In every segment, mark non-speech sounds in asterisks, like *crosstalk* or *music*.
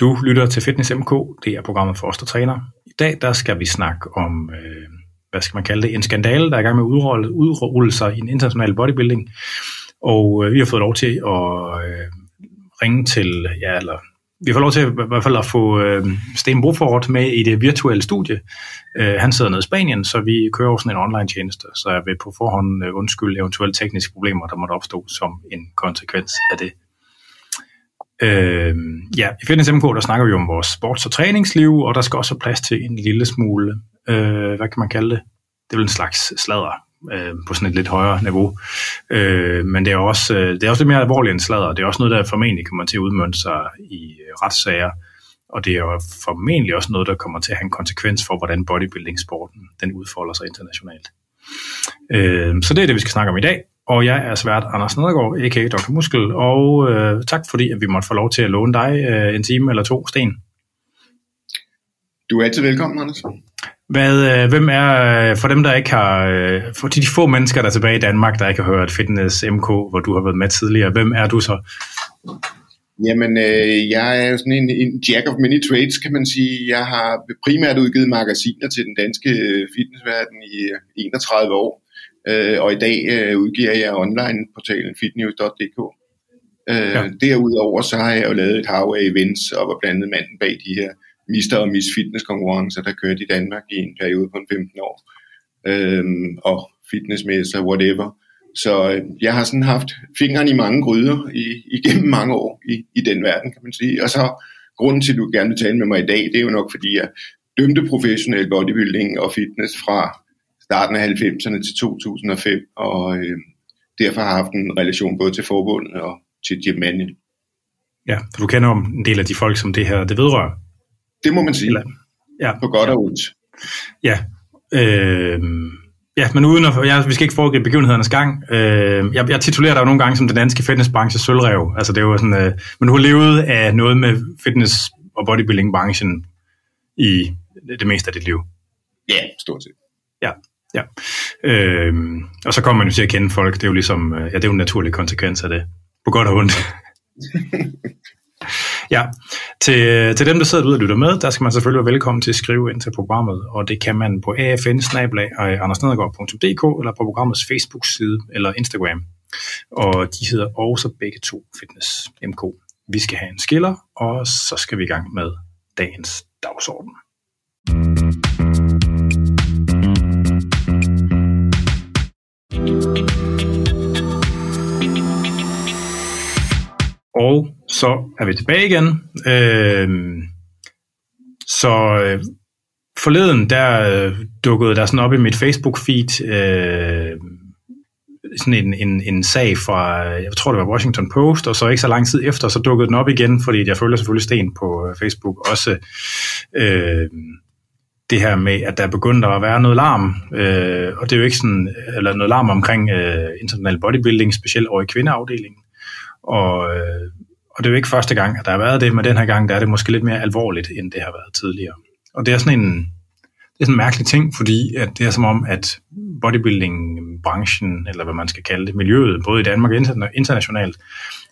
Du lytter til Fitness MK, det er programmet for os, der træner. I dag der skal vi snakke om, øh, hvad skal man kalde det, en skandale, der er i gang med at udrulle, udrulle sig i en international bodybuilding. Og øh, vi har fået lov til at øh, ringe til, ja, eller vi får lov til i hvert fald at få øh, Sten Brofort med i det virtuelle studie. Øh, han sidder nede i Spanien, så vi kører også sådan en online tjeneste, så jeg vil på forhånd øh, undskylde eventuelle tekniske problemer, der måtte opstå som en konsekvens af det. Øh, ja, i Fitness MK, der snakker vi om vores sports- og træningsliv, og der skal også være plads til en lille smule, øh, hvad kan man kalde det? Det er vel en slags sladder øh, på sådan et lidt højere niveau. Øh, men det er, også, øh, det er også lidt mere alvorligt end sladder. Det er også noget, der formentlig kommer til at udmønte sig i øh, retssager, og det er jo formentlig også noget, der kommer til at have en konsekvens for, hvordan bodybuilding-sporten den udfolder sig internationalt. Øh, så det er det, vi skal snakke om i dag og jeg er svært Anders Nedergaard, a.k.a. Dr. Muskel, og øh, tak fordi, at vi måtte få lov til at låne dig øh, en time eller to, Sten. Du er altid velkommen, Anders. Hvad, øh, hvem er, øh, for dem der ikke har, øh, for de få mennesker, der er tilbage i Danmark, der ikke har hørt Fitness MK, hvor du har været med tidligere, hvem er du så? Jamen, øh, jeg er sådan en, en jack of many trades, kan man sige. Jeg har primært udgivet magasiner til den danske fitnessverden i 31 år. Øh, og i dag øh, udgiver jeg online portalen fitnews.dk. Øh, ja. Derudover så har jeg jo lavet et hav af events og var blandt andet manden bag de her Mister og Miss Fitness konkurrencer, der kørte i Danmark i en periode på 15 år. Øh, og fitnessmesser, whatever. Så øh, jeg har sådan haft fingeren i mange gryder i, igennem *laughs* mange år i, i den verden, kan man sige. Og så grunden til, at du gerne vil tale med mig i dag, det er jo nok, fordi jeg dømte professionel bodybuilding og fitness fra starten af 90'erne til 2005, og øh, derfor har haft en relation både til forbundet og til Mannion. Ja, så du kender om en del af de folk, som det her det vedrører? Det må man sige. Eller, ja. På godt og ondt. Ja, øh, ja, men uden at, ja, vi skal ikke foregribe begivenhedernes gang. Øh, jeg, jeg titulerer dig jo nogle gange som den danske fitnessbranche sølvrev. Altså det er jo sådan, øh, men du har levet af noget med fitness- og bodybuilding-branchen i det meste af dit liv. Ja, stort set. Ja, Ja, øh, og så kommer man jo til at kende folk. Det er jo ligesom, øh, ja, det er jo en naturlig konsekvens af det. På godt og ondt. *laughs* ja, til, til dem, der sidder ude og lytter med, der skal man selvfølgelig være velkommen til at skrive ind til programmet, og det kan man på afn eller på programmets Facebook-side eller Instagram. Og de hedder også begge to Fitness MK. Vi skal have en skiller, og så skal vi i gang med dagens dagsorden. Og så er vi tilbage igen. Øh, så øh, forleden, der øh, dukkede der sådan op i mit Facebook-feed øh, sådan en, en, en sag fra, jeg tror det var Washington Post, og så ikke så lang tid efter, så dukkede den op igen, fordi jeg følger selvfølgelig Sten på øh, Facebook også. Øh, det her med, at der begyndte at være noget larm, øh, og det er jo ikke sådan, eller noget larm omkring øh, international bodybuilding, specielt over i kvindeafdelingen. Og, øh, og det er jo ikke første gang, at der har været det, men den her gang, der er det måske lidt mere alvorligt, end det har været tidligere. Og det er sådan en, det er sådan en mærkelig ting, fordi at det er som om, at bodybuilding-branchen, eller hvad man skal kalde det, miljøet, både i Danmark og internationalt,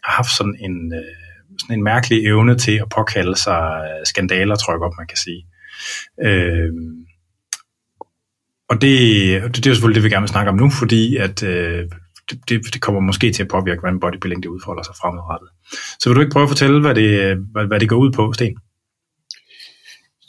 har haft sådan en, øh, sådan en mærkelig evne til at påkalde sig øh, skandaler, tror jeg godt, man kan sige. Øh, og det, det er jo selvfølgelig det, vi gerne vil snakke om nu, fordi at øh, det, det kommer måske til at påvirke, hvordan bodybuilding det udfolder sig fremadrettet. Så vil du ikke prøve at fortælle, hvad det, hvad, hvad det går ud på, Sten?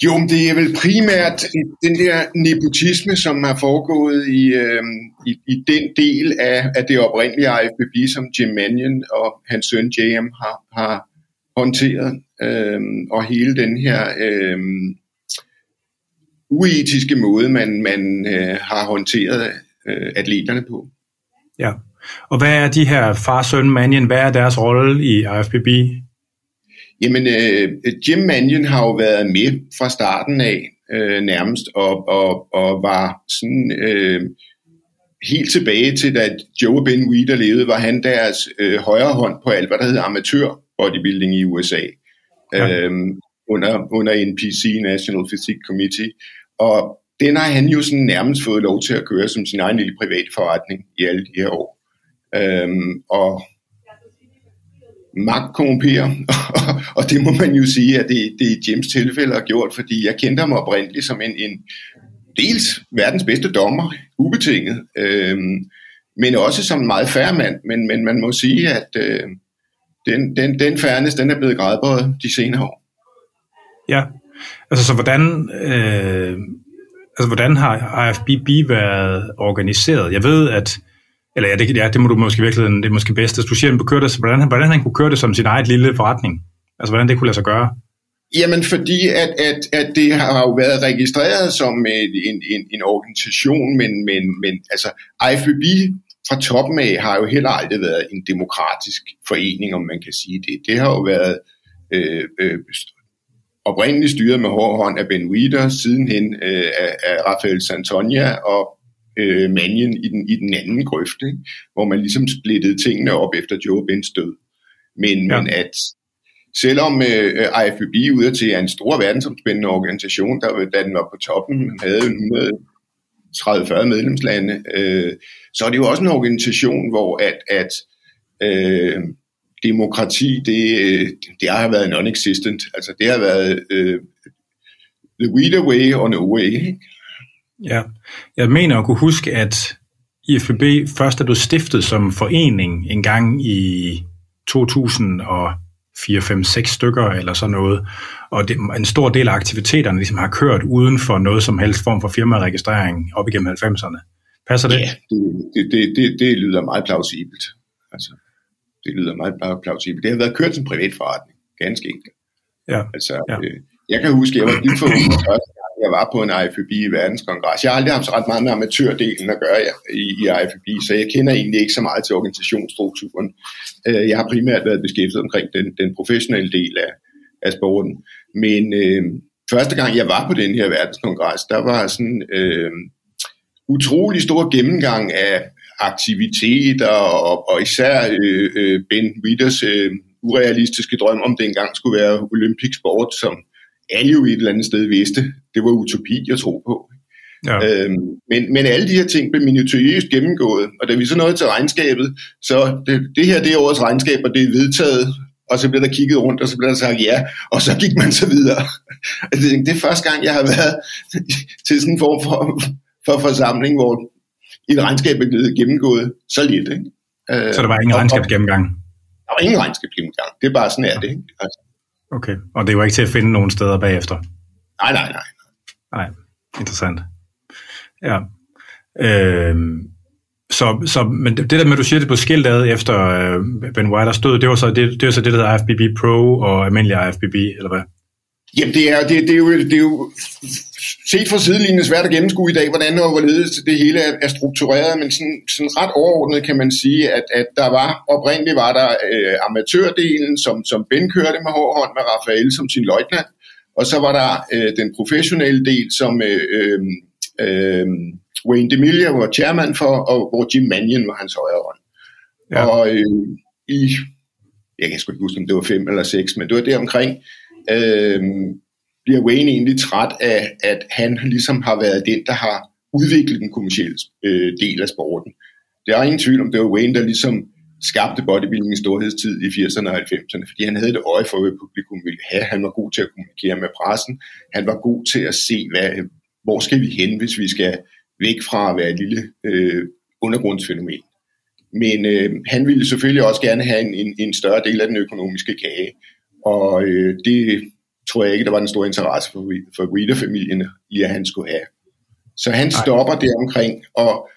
Jo, det er vel primært den der nepotisme, som har foregået i, øh, i, i den del af, af det oprindelige IFBB, som Jim Mannion og hans søn JM har, har håndteret. Øh, og hele den her øh, uetiske måde, man, man øh, har håndteret øh, atleterne på. Ja, og hvad er de her far søn Mannion, hvad er deres rolle i IFBB? Jamen, øh, Jim Mannion har jo været med fra starten af øh, nærmest, og, og, og var sådan øh, helt tilbage til, da Joe Ben Weeder levede, var han deres øh, højre hånd på alt, hvad der hedder amatør bodybuilding i USA. Ja. Øh, under, under NPC, National Physique Committee. Og den har han jo sådan nærmest fået lov til at køre som sin egen lille private forretning i alle de her år. Øhm, og magt korrumperer, *laughs* og det må man jo sige, at det, det i James tilfælde har gjort, fordi jeg kendte ham oprindeligt som en, en dels verdens bedste dommer, ubetinget, øhm, men også som en meget færre mand, men, men man må sige, at øh, den, den, den fairness, den er blevet gradbøjet de senere år. Ja, altså så hvordan, øh, altså hvordan har IFBB været organiseret? Jeg ved, at eller ja, det, ja, det må du måske virkelig, det er måske bedst, at du siger, at køre det, hvordan, hvordan han kunne køre det som sin eget lille forretning. Altså, hvordan det kunne lade sig gøre. Jamen, fordi at, at, at det har jo været registreret som en, en, en organisation, men, men, men altså, IFBB fra toppen af har jo heller aldrig været en demokratisk forening, om man kan sige det. Det har jo været øh, øh, oprindeligt styret med hård hånd af Ben Weider, sidenhen øh, af, af Rafael Santonia og øh, manien i den, i den anden grøft, ikke? hvor man ligesom splittede tingene op efter Joe Bens død. Men, ja. men at selvom øh, IFBB ud til er en stor verdensomspændende organisation, der, da den var på toppen, havde 130-40 medlemslande, øh, så er det jo også en organisation, hvor at, at øh, demokrati, det, det har været non-existent. Altså det har været øh, the weed way or no way. Ikke? Ja, jeg mener at kunne huske, at IFBB først er blevet stiftet som forening en gang i 2004, 5, 6 stykker eller sådan noget, og det, en stor del af aktiviteterne ligesom har kørt uden for noget som helst form for firmaregistrering op igennem 90'erne. Passer det? Ja, det, det, det, det lyder meget plausibelt. Altså, det lyder meget plausibelt. Det har været kørt som privat forretning, ganske enkelt. Ja. Altså, ja. Øh, jeg kan huske, jeg var dybt forundret jeg var på en IFB i verdenskongres. Jeg har aldrig haft så ret meget med amatørdelen at gøre i, i IFB, så jeg kender egentlig ikke så meget til organisationsstrukturen. Øh, jeg har primært været beskæftiget omkring den, den professionelle del af, af sporten. Men øh, første gang jeg var på den her verdenskongres, der var sådan øh, utrolig stor gennemgang af aktiviteter, og, og især øh, øh, Ben Witters øh, urealistiske drøm om det engang skulle være olympisk sport, som alle jo et eller andet sted vidste, det var utopi at tro på. Ja. Øhm, men, men alle de her ting blev minutiøst gennemgået, og da vi så nåede til regnskabet, så det, det her det er årets regnskab, og det er vedtaget, og så blev der kigget rundt, og så blev der sagt ja, og så gik man så videre. det, *laughs* det er første gang, jeg har været *laughs* til sådan en form for, for forsamling, hvor et regnskab er blevet gennemgået så lidt. Ikke? Så der var ingen regnskabsgennemgang? Der var ingen regnskabsgennemgang. Det er bare sådan, er det. Ikke? Altså. Okay, og det var ikke til at finde nogen steder bagefter? Nej, nej, nej. Nej, interessant. Ja. Øhm, så, så, men det der med, at du siger det på skiltet efter øh, Ben White stod, det var så det, det, var så det, der hedder IFBB Pro og almindelig IFBB, eller hvad? Jamen, det er, det, det, er jo, det er jo set fra sidelinjen svært at gennemskue i dag, hvordan og hvorledes det hele er, er struktureret, men sådan, sådan ret overordnet kan man sige, at, at der var, oprindeligt var der øh, amatørdelen, som, som Ben kørte med hård hånd med Rafael som sin løjtnant, og så var der øh, den professionelle del, som øh, øh, øh Wayne DeMille var chairman for, og hvor Jim Mannion var hans højre hånd. Ja. Og øh, i, jeg kan sgu ikke huske, om det var fem eller seks, men det var der omkring, øh, bliver Wayne egentlig træt af, at han ligesom har været den, der har udviklet den kommersielle øh, del af sporten. Der er ingen tvivl om, det var Wayne, der ligesom skabte bodybuilding i storhedstid i 80'erne og 90'erne, fordi han havde det øje for, hvad publikum ville have. Han var god til at kommunikere med pressen. Han var god til at se, hvad, hvor skal vi hen, hvis vi skal væk fra at være et lille øh, undergrundsfænomen. Men øh, han ville selvfølgelig også gerne have en, en, en større del af den økonomiske kage. Og øh, det tror jeg ikke, der var en stor interesse for, for Reader-familien i, at han skulle have. Så han stopper der omkring, og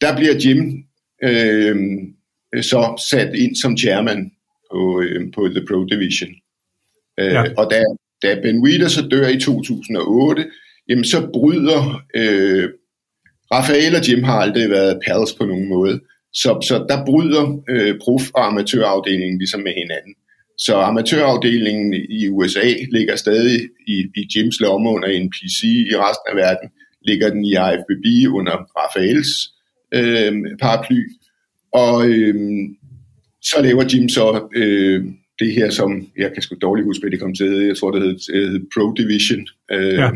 der bliver Jim øh, så sat ind som chairman på, øh, på The Pro Division. Øh, ja. Og da, da Ben Reader så dør i 2008, jamen så bryder øh, Rafael og Jim har aldrig været pals på nogen måde. Så, så der bryder øh, prof- og amatørafdelingen ligesom med hinanden. Så amatørafdelingen i USA ligger stadig i, i Jims lomme under en PC i resten af verden. Ligger den i IFBB under Rafaels øh, paraply. Og øh, så laver Jim så øh, det her, som jeg kan sgu dårligt huske, hvad det kom til. Jeg tror, det hed, hed Pro Division øh, ja.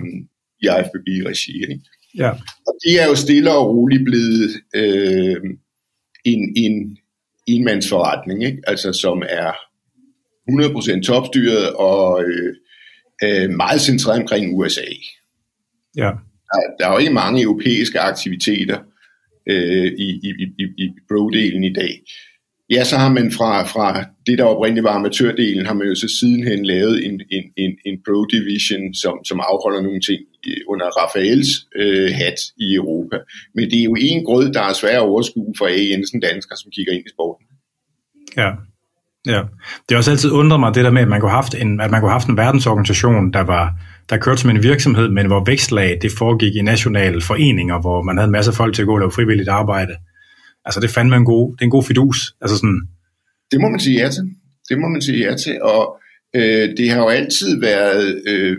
i IFBB-regi. Ikke? Ja. Og de er jo stille og roligt blevet øh, en, en enmandsforretning, ikke? Altså, som er 100% topstyret og øh, øh, meget centreret omkring USA. Ja. Der, der er jo ikke mange europæiske aktiviteter øh, i, i, i, i pro-delen i dag. Ja, så har man fra, fra det, der oprindeligt var amatørdelen, har man jo så sidenhen lavet en, en, en, en pro-division, som, som afholder nogle ting under Rafaels øh, hat i Europa. Men det er jo en grød, der er svær at overskue for A. Jensen dansker, som kigger ind i sporten. Ja. Ja, det har også altid undret mig det der med, at man kunne have haft en, at man kunne have haft en verdensorganisation, der var der kørte som en virksomhed, men hvor vækstlag det foregik i nationale foreninger, hvor man havde en masse folk til at gå og lave frivilligt arbejde. Altså det fandt man en god, det er en god fidus. Altså sådan. Det må man sige ja til. Det må man sige ja til, og øh, det har jo altid været øh,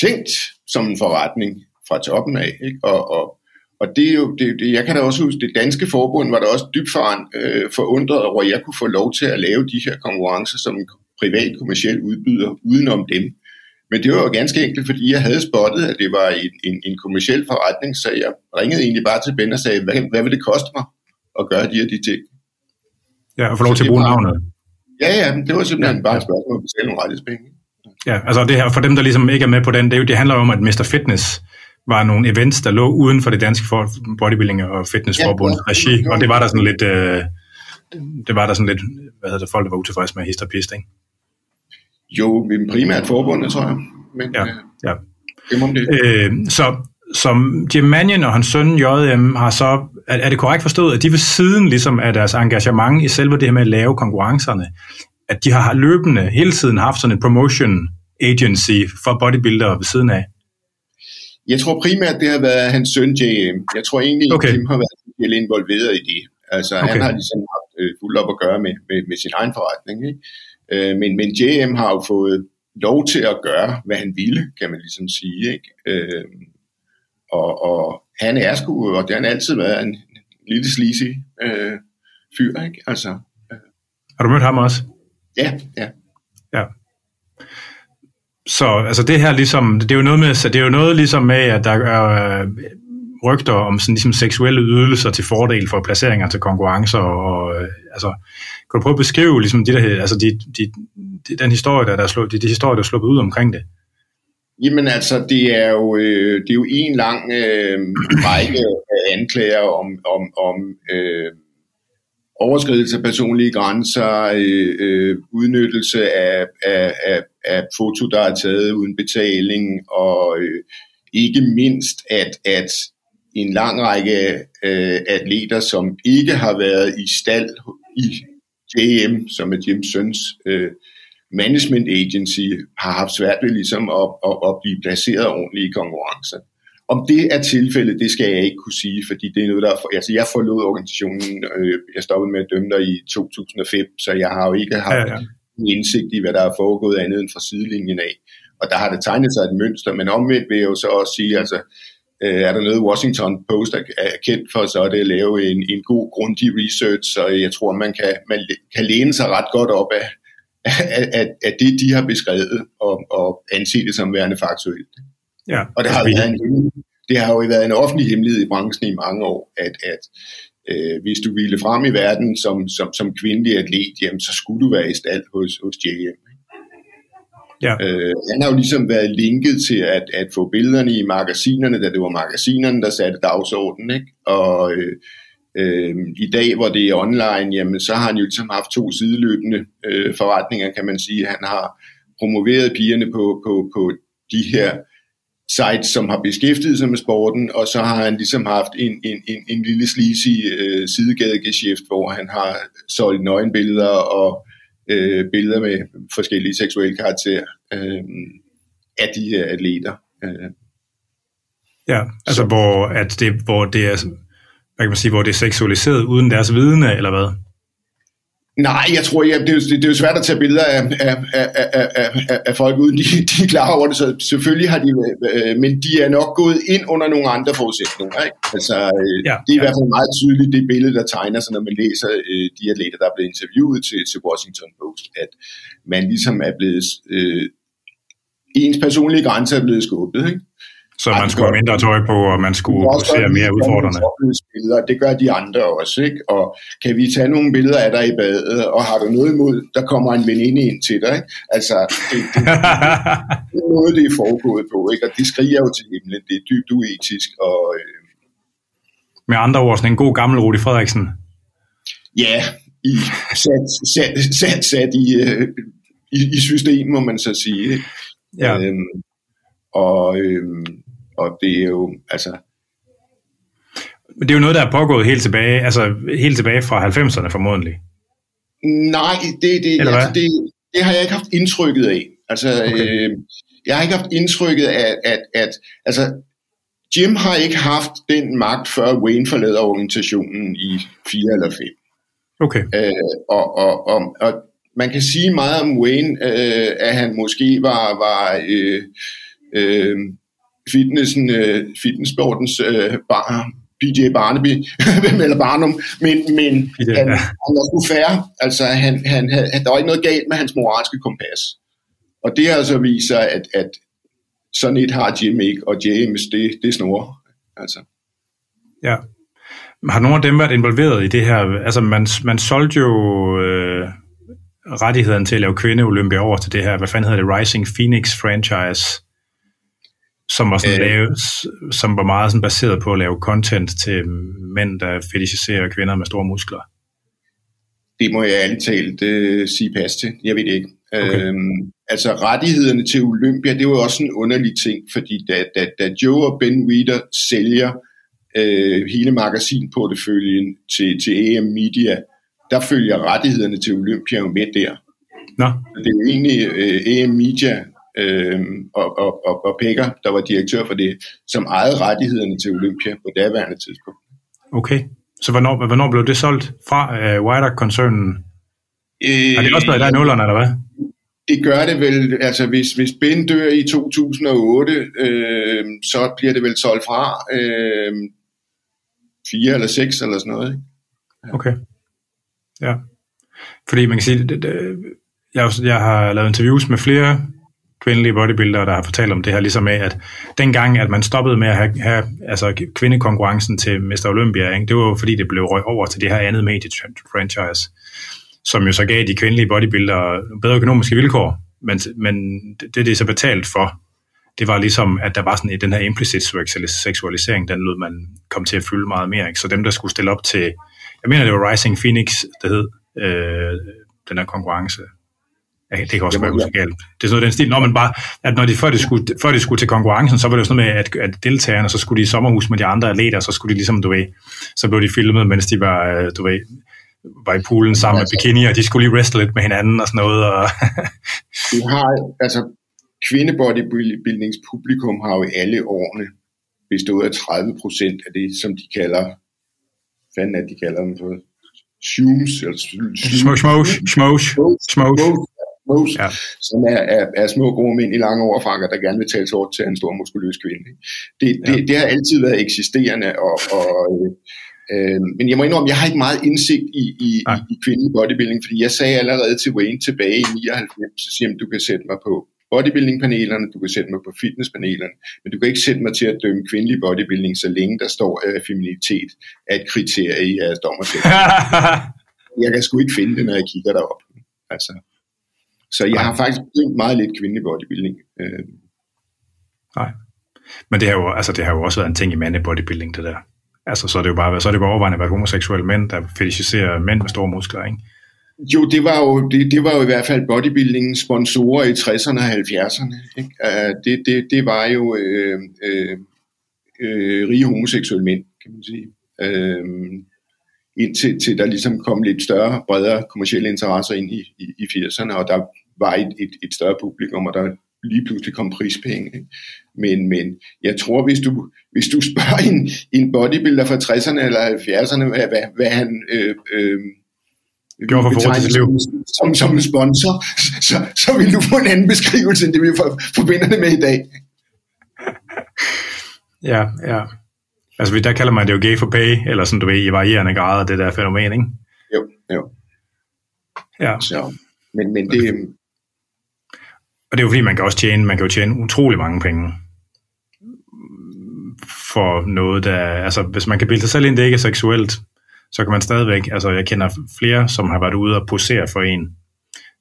tænkt som en forretning fra toppen af, ikke? Og, og, og det er jo, det, det, jeg kan da også huske, det danske forbund var der også dybt foran, øh, forundret over, at jeg kunne få lov til at lave de her konkurrencer som en privat kommersiel udbyder udenom dem. Men det var jo ganske enkelt, fordi jeg havde spottet, at det var en, en, en kommersiel forretning, så jeg ringede egentlig bare til Ben og sagde, hvad, hvad vil det koste mig at gøre de her de ting? Ja, og få lov til at bruge navnet. Ja, ja, det var simpelthen ja. bare et spørgsmål at betale nogle rettighedspenge. Ja, altså det her, for dem, der ligesom ikke er med på den, det, er jo, det handler jo om, at Mr. Fitness var nogle events, der lå uden for det danske bodybuilding og fitnessforbund ja, regi, og det var der sådan lidt, øh, det var der sådan lidt, hvad hedder det, folk der var utilfredse med hist og pist, ikke? Jo, primært forbundet, tror jeg. Men, ja, øh, ja. Det må det. Øh, så som Jim Mannion og hans søn JM har så, er, er det korrekt forstået, at de ved siden ligesom af deres engagement i selve det her med at lave konkurrencerne, at de har løbende hele tiden haft sådan en promotion agency for bodybuildere ved siden af? Jeg tror primært, det har været hans søn JM. Jeg tror egentlig, okay. Jim har været involveret i det. Altså, okay. han har ligesom haft øh, fuldt op at gøre med, med, med sin egen forretning. Ikke? Øh, men, men JM har jo fået lov til at gøre, hvad han ville, kan man ligesom sige. Ikke? Øh, og, og han er sgu, og det har han altid været en, en lille sleazy øh, fyr. Ikke? Altså, øh. Har du mødt ham også? Ja, ja. Ja. Så altså det her ligesom, det er jo noget med, så det er jo noget ligesom med, at der er øh, rygter om sådan ligesom seksuelle ydelser til fordel for placeringer til konkurrencer og øh, altså kan du prøve at beskrive ligesom de der, altså de, de, de, den historie der, der er slået, de, de historier der er sluppet ud omkring det? Jamen altså, det er jo, øh, det er jo en lang øh, række af anklager om, om, om øh, overskridelse af personlige grænser, øh, øh, udnyttelse af, af, af, af foto, der er taget uden betaling, og øh, ikke mindst, at, at en lang række øh, atleter, som ikke har været i stald i JM, som er Jim søns øh, management agency, har haft svært ved ligesom at, at, at blive placeret ordentligt i konkurrencen. Om det er tilfældet, det skal jeg ikke kunne sige, fordi det er noget, der... Altså, jeg forlod organisationen, øh, jeg stoppede med at dømme der i 2005, så jeg har jo ikke haft ja, ja. indsigt i, hvad der er foregået andet end fra sidelinjen af. Og der har det tegnet sig et mønster, men omvendt vil jeg jo så også sige, altså, øh, er der noget Washington Post er, er kendt for, så er det at lave en, en god, grundig research, så jeg tror, man kan, man kan læne sig ret godt op af, af, af, af det, de har beskrevet, og, og anse det som værende faktuelt. Ja, og det har, altså, været en, det har jo været en offentlig hemmelighed i branchen i mange år, at, at øh, hvis du ville frem i verden som, som, som kvindelig atlet, jamen, så skulle du være i stand hos, hos JM. Ja. Øh, han har jo ligesom været linket til at, at få billederne i magasinerne, da det var magasinerne, der satte dagsordenen. Ikke? Og øh, øh, i dag, hvor det er online, jamen, så har han jo ligesom haft to sideløbende øh, forretninger, kan man sige. Han har promoveret pigerne på, på, på de her sites, som har beskæftiget sig med sporten, og så har han ligesom haft en, en, en, en lille sleazy øh, sidegadegeschæft, hvor han har solgt nøgenbilleder og øh, billeder med forskellige seksuelle karakterer øh, af de her atleter. Øh. Ja, altså så. hvor, at det, hvor det er, hvad kan man sige, hvor det er seksualiseret uden deres vidne, eller hvad? Nej, jeg tror, ja, det, er, det, er jo svært at tage billeder af, af, af, af, af, af folk uden de, de er klar over det, så selvfølgelig har de, øh, men de er nok gået ind under nogle andre forudsætninger. Ikke? Altså, øh, ja, det er i ja. hvert fald meget tydeligt det billede, der tegner sig, når man læser øh, de atleter, der er blevet interviewet til, til Washington Post, at man ligesom er blevet, øh, ens personlige grænser er blevet skubbet. Ikke? Så man skulle have mindre tøj på, og man skulle se mere udfordrende. Billeder, det gør de andre også, ikke? Og kan vi tage nogle billeder af dig i badet, og har du noget imod, der kommer en veninde ind til dig, ikke? Altså, det, det, *laughs* det er noget, det er foregået på, ikke? Og det skriger jo til himlen, det er dybt uetisk, og... Øh, Med andre ord, sådan en god gammel Rudi Frederiksen. Ja, i, sat, sat, sat, sat i, øh, i, i system, må man så sige. Ikke? Ja. Øhm, og, øhm, og det er jo, altså, Men det er jo noget, der er pågået helt tilbage, altså helt tilbage fra 90'erne formodentlig. nej, det, det, altså, det, det har jeg ikke haft indtrykket af. Altså, Okay. øh, jeg har ikke haft indtrykket af, at, at altså, Jim har ikke haft den magt, før Wayne forlader organisationen i fire eller fem. Okay. Øh, og, og, og, og man kan sige meget om Wayne, øh, at han måske var, var øh, øh, fitnessen, øh, fitnesssportens øh, bar, PJ Barnaby, *laughs* eller Barnum, men, men PJ, han, ja. han var sgu færre. Altså, han, han, havde, der var ikke noget galt med hans moralske kompas. Og det har så vist sig, at, at sådan et har Jim ikke, og James, det, det snor. Altså. Ja. Har nogle af dem været involveret i det her? Altså, man, man solgte jo øh, rettigheden til at lave kvindeolympia over til det her, hvad fanden hedder det, Rising Phoenix franchise, som var, sådan Øh. lavet, som var meget sådan baseret på at lave content til mænd, der fetishiserer kvinder med store muskler. Det må jeg ærligt talt øh, sige pas til. Jeg ved det ikke. Okay. Øhm, altså rettighederne til Olympia, det var jo også en underlig ting, fordi da, da, da Joe og Ben Weeder sælger øh, hele magasinporteføljen til, til AM Media, der følger rettighederne til Olympia jo med der. Nå, Det er jo egentlig øh, AM Media øh, og, og, og, og Pegger, der var direktør for det, som ejede rettighederne til Olympia på daværende tidspunkt. okay. Så hvornår, hvornår blev det solgt fra øh, Wider-koncernen? Øh, Har det også været der i nullerne, eller hvad? Det gør det vel, altså hvis, hvis Ben dør i 2008, øh, så bliver det vel solgt fra øh, 4 eller 6 eller sådan noget. Ikke? Okay. Ja. Fordi man kan sige, det, det, jeg, jeg har lavet interviews med flere kvindelige bodybuildere, der har fortalt om det her, ligesom med, at dengang, at man stoppede med at have, have altså kvindekonkurrencen til Mr. Olympia, ikke, det var jo fordi, det blev røg over til det her andet medie-franchise, som jo så gav de kvindelige bodybuildere bedre økonomiske vilkår, men, men det, det, det er så betalt for, det var ligesom, at der var sådan den her implicit seksualisering, den lød man kom til at fylde meget mere. Ikke? Så dem, der skulle stille op til, jeg mener, det var Rising Phoenix, der hed øh, den her konkurrence. Ja, det kan også være galt. Det er sådan noget den stil, når man bare, at når de, før, de skulle, før de skulle til konkurrencen, så var det jo sådan noget med, at, at deltagerne, så skulle de i sommerhus med de andre atleter, så skulle de ligesom, du ved, så blev de filmet, mens de var, øh, du ved, var i poolen sammen med Altså- bikini, og de skulle lige wrestle lidt med hinanden og sådan noget. Og Du har, altså kvindebodybuildingspublikum har jo i alle årene bestået af 30 procent af det, som de kalder, hvad fanden det, de kalder dem for? Shooms, eller smosh, smosh, smosh, Mose, Ja. som er, er, er små grå mænd i lange overfrakker, der gerne vil tale sig til en stor muskuløs kvinde. Det, det, Ja. det har altid været eksisterende, og, og øh, øh, men jeg må indrømme, jeg har ikke meget indsigt i, i, i, Nej. i kvindelig bodybuilding, fordi jeg sagde allerede til Wayne tilbage i 99, så siger han, du kan sætte mig på bodybuilding-panelerne, du kan sætte mig på fitness-panelerne, men du kan ikke sætte mig til at dømme kvindelig bodybuilding, så længe der står, at feminitet er et kriterie i jeres dommersæt. *laughs* jeg kan sgu ikke finde det, når jeg kigger derop. Altså. Så jeg Nej. har faktisk dømt meget lidt kvindelig bodybuilding. Øh, Nej. Men det har, jo, altså, det har jo også været en ting i mande bodybuilding, det der. Altså, så er det jo bare, så er det bare overvejende været homoseksuelle mænd, der fetishiserer mænd med store muskler, ikke? jo, det var jo, det, det var jo i hvert fald bodybuilding sponsorer i 60'erne og 70'erne. Ikke? Uh, det, det, det var jo øh, øh, øh, rige homoseksuelle mænd, kan man sige. Øh, indtil til der ligesom kom lidt større, bredere kommersielle interesser ind i, i, i 80'erne, og der var et, et, et større publikum, og der lige pludselig kom prispenge. Men, men jeg tror, hvis du, hvis du spørger en, en bodybuilder fra 60'erne eller 70'erne, hvad, hvad, hvad han øh, øh, Gjorde for forhold til liv. som, som, som en sponsor, så, så vil du få en anden beskrivelse, end det vi for, forbinder det med i dag. Ja, ja. Altså, der kalder man det jo gay for pay, eller sådan, du ved, i varierende grader, det der fænomen, ikke? Jo, jo. Ja, Så, men, men det, og det er jo fordi, man kan også tjene, man kan jo tjene utrolig mange penge for noget, der... Altså, hvis man kan bilde sig selv ind, det ikke er seksuelt, så kan man stadigvæk... Altså, jeg kender flere, som har været ude og posere for en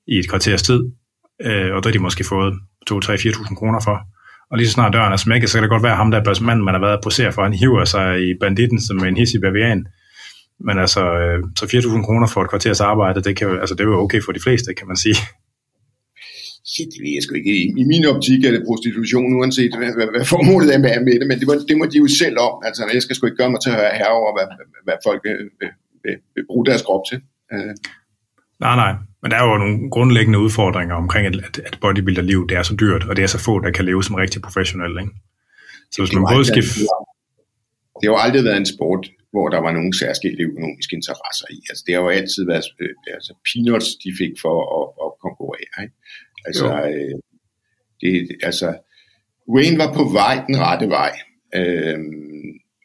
i et kvarters tid, øh, og der har de måske fået 2-3-4.000 kroner for. Og lige så snart døren er smækket, så kan det godt være, ham, der er man har været at posere for, han hiver sig i banditten som en hissig bavian. Men altså, øh, så 4.000 kroner for et kvarters arbejde, det, kan, altså, det er jo okay for de fleste, kan man sige. Shit, det ved jeg sgu ikke. I, I min optik er det prostitution, uanset hvad, hvad, hvad formålet er med, med det, men det, må, det må de jo selv om. Altså, jeg skal sgu ikke gøre mig til at høre herover, hvad, hvad, hvad folk vil, vil, vil, vil bruge deres krop til. Uh. Nej, nej. Men der er jo nogle grundlæggende udfordringer omkring, at, at bodybuilderliv det er så dyrt, og det er så få, der kan leve som rigtig professionel. Ikke? Så hvis man både skifter... Det har jo aldrig været en sport, hvor der var nogen særskilte økonomiske interesser i. Altså, det har jo altid været øh, altså, peanuts, de fik for at, at konkurrere. Ikke? Altså, øh, det, altså, Wayne var på vej den rette vej, øh,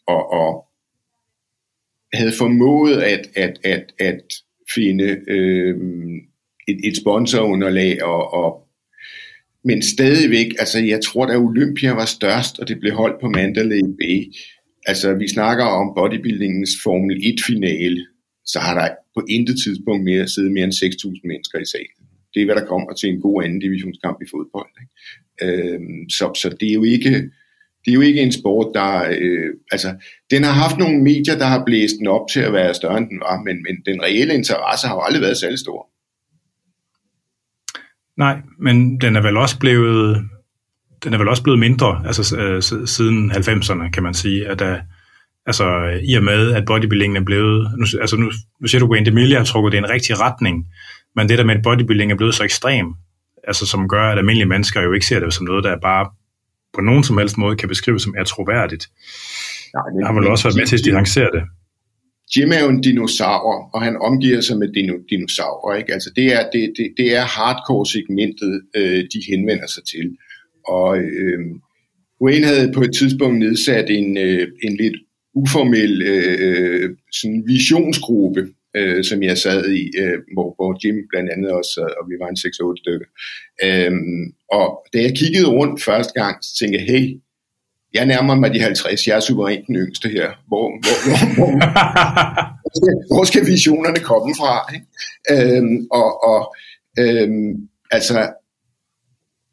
og, og havde formået at, at, at, at finde øh, et, et sponsorunderlag, og, og, men stadigvæk, altså jeg tror, da Olympia var størst, og det blev holdt på Mandalay Bay. Altså vi snakker om bodybuildingens Formel 1-finale, så har der på intet tidspunkt mere siddet mere end 6.000 mennesker i salen. Det er, hvad der kommer til en god anden divisionskamp i fodbold. Ikke? Øhm, så, så det er jo ikke det er jo ikke en sport, der... Øh, altså, den har haft nogle medier, der har blæst den op til at være større, end den var, men, men den reelle interesse har jo aldrig været særlig stor. Nej, men den er vel også blevet den er vel også blevet mindre altså, øh, siden 90'erne, kan man sige. At, øh, altså, I og med, at bodybuilding er blevet... Nu, altså, nu, nu siger du, Wayne DeMille har trukket det i en rigtig retning, men det der med, at bodybuilding er blevet så ekstrem, altså, som gør, at almindelige mennesker jo ikke ser det som noget, der er bare på nogen som helst måde kan beskrives som er troværdigt. Nej, det, har vel også været med til at distancere det. Jim er jo en dinosaur, og han omgiver sig med dino- dinosaurer. Ikke? Altså det, er, det, det, det er hardcore-segmentet, øh, de henvender sig til. Og øh, Wayne havde på et tidspunkt nedsat en, øh, en lidt uformel øh, sådan visionsgruppe, øh, som jeg sad i, øh, hvor, hvor Jim blandt andet også sad, og vi var en 6-8 stykker. Øh, og da jeg kiggede rundt første gang, så tænkte jeg, hey, jeg nærmer mig de 50, jeg er suverænt den yngste her. Hvor, hvor, hvor, hvor, hvor skal visionerne komme fra? Ikke? Øhm, og og øhm, altså,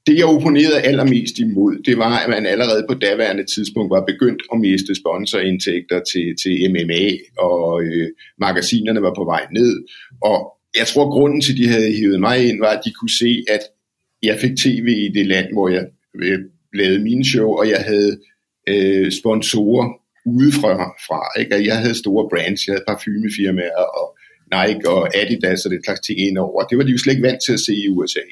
det jeg opponerede allermest imod, det var, at man allerede på daværende tidspunkt var begyndt at miste sponsorindtægter til, til MMA, og øh, magasinerne var på vej ned. Og jeg tror, grunden til, at de havde hivet mig ind, var, at de kunne se, at jeg fik tv i det land, hvor jeg øh, lavede mine show, og jeg havde øh, sponsorer udefra. Fra, ikke? Jeg havde store brands, jeg havde parfumefirmaer, og Nike og Adidas og det slags ting ind over. Det var de jo slet ikke vant til at se i USA.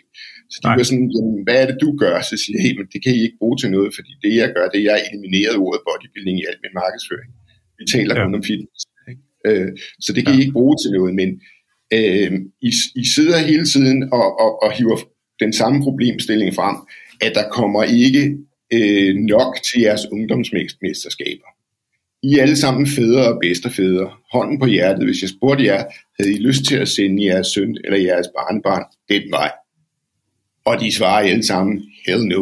Så de Nej. var sådan, jamen, hvad er det, du gør? Så siger jeg, hey, men det kan I ikke bruge til noget, fordi det, jeg gør, det er, at jeg elimineret ordet bodybuilding i al min markedsføring. Vi taler ja. kun om fitness. Ikke? Øh, så det kan ja. I ikke bruge til noget, men øh, I, I sidder hele tiden og, og, og hiver den samme problemstilling frem, at der kommer ikke øh, nok til jeres ungdomsmesterskaber. I er alle sammen fædre og bedstefædre. Hånden på hjertet, hvis jeg spurgte jer, havde I lyst til at sende jeres søn eller jeres barnbarn den vej? Og de svarer alle sammen, hell no.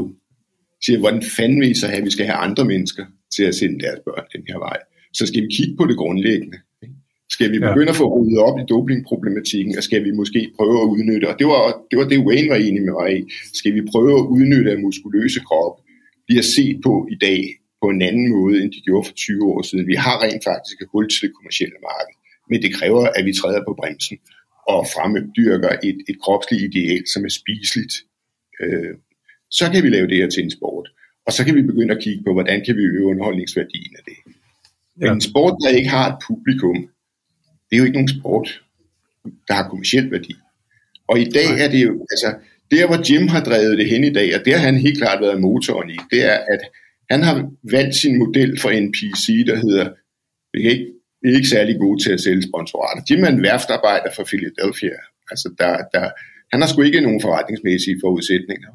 Siger, hvordan fanden vil I så have, at vi skal have andre mennesker til at sende deres børn den her vej? Så skal vi kigge på det grundlæggende. Skal vi begynde ja. at få ryddet op i dopingproblematikken, og skal vi måske prøve at udnytte, og det var det, var det Wayne var enig med mig i, skal vi prøve at udnytte, at muskuløse krop bliver set på i dag på en anden måde, end de gjorde for 20 år siden. Vi har rent faktisk et hul til det kommercielle marked, men det kræver, at vi træder på bremsen og fremmedyrker et, et kropsligt ideal, som er spiseligt øh, så kan vi lave det her til en sport. Og så kan vi begynde at kigge på, hvordan kan vi øge underholdningsværdien af det. Men ja. en sport, der ikke har et publikum, det er jo ikke nogen sport, der har kommersiel værdi. Og i dag er det jo, altså, der hvor Jim har drevet det hen i dag, og det har han helt klart været motoren i, det er, at han har valgt sin model for NPC, der hedder, vi er ikke, vi er ikke særlig gode til at sælge sponsorater. Jim er en værftarbejder fra Philadelphia. Altså, der, der, han har sgu ikke nogen forretningsmæssige forudsætninger.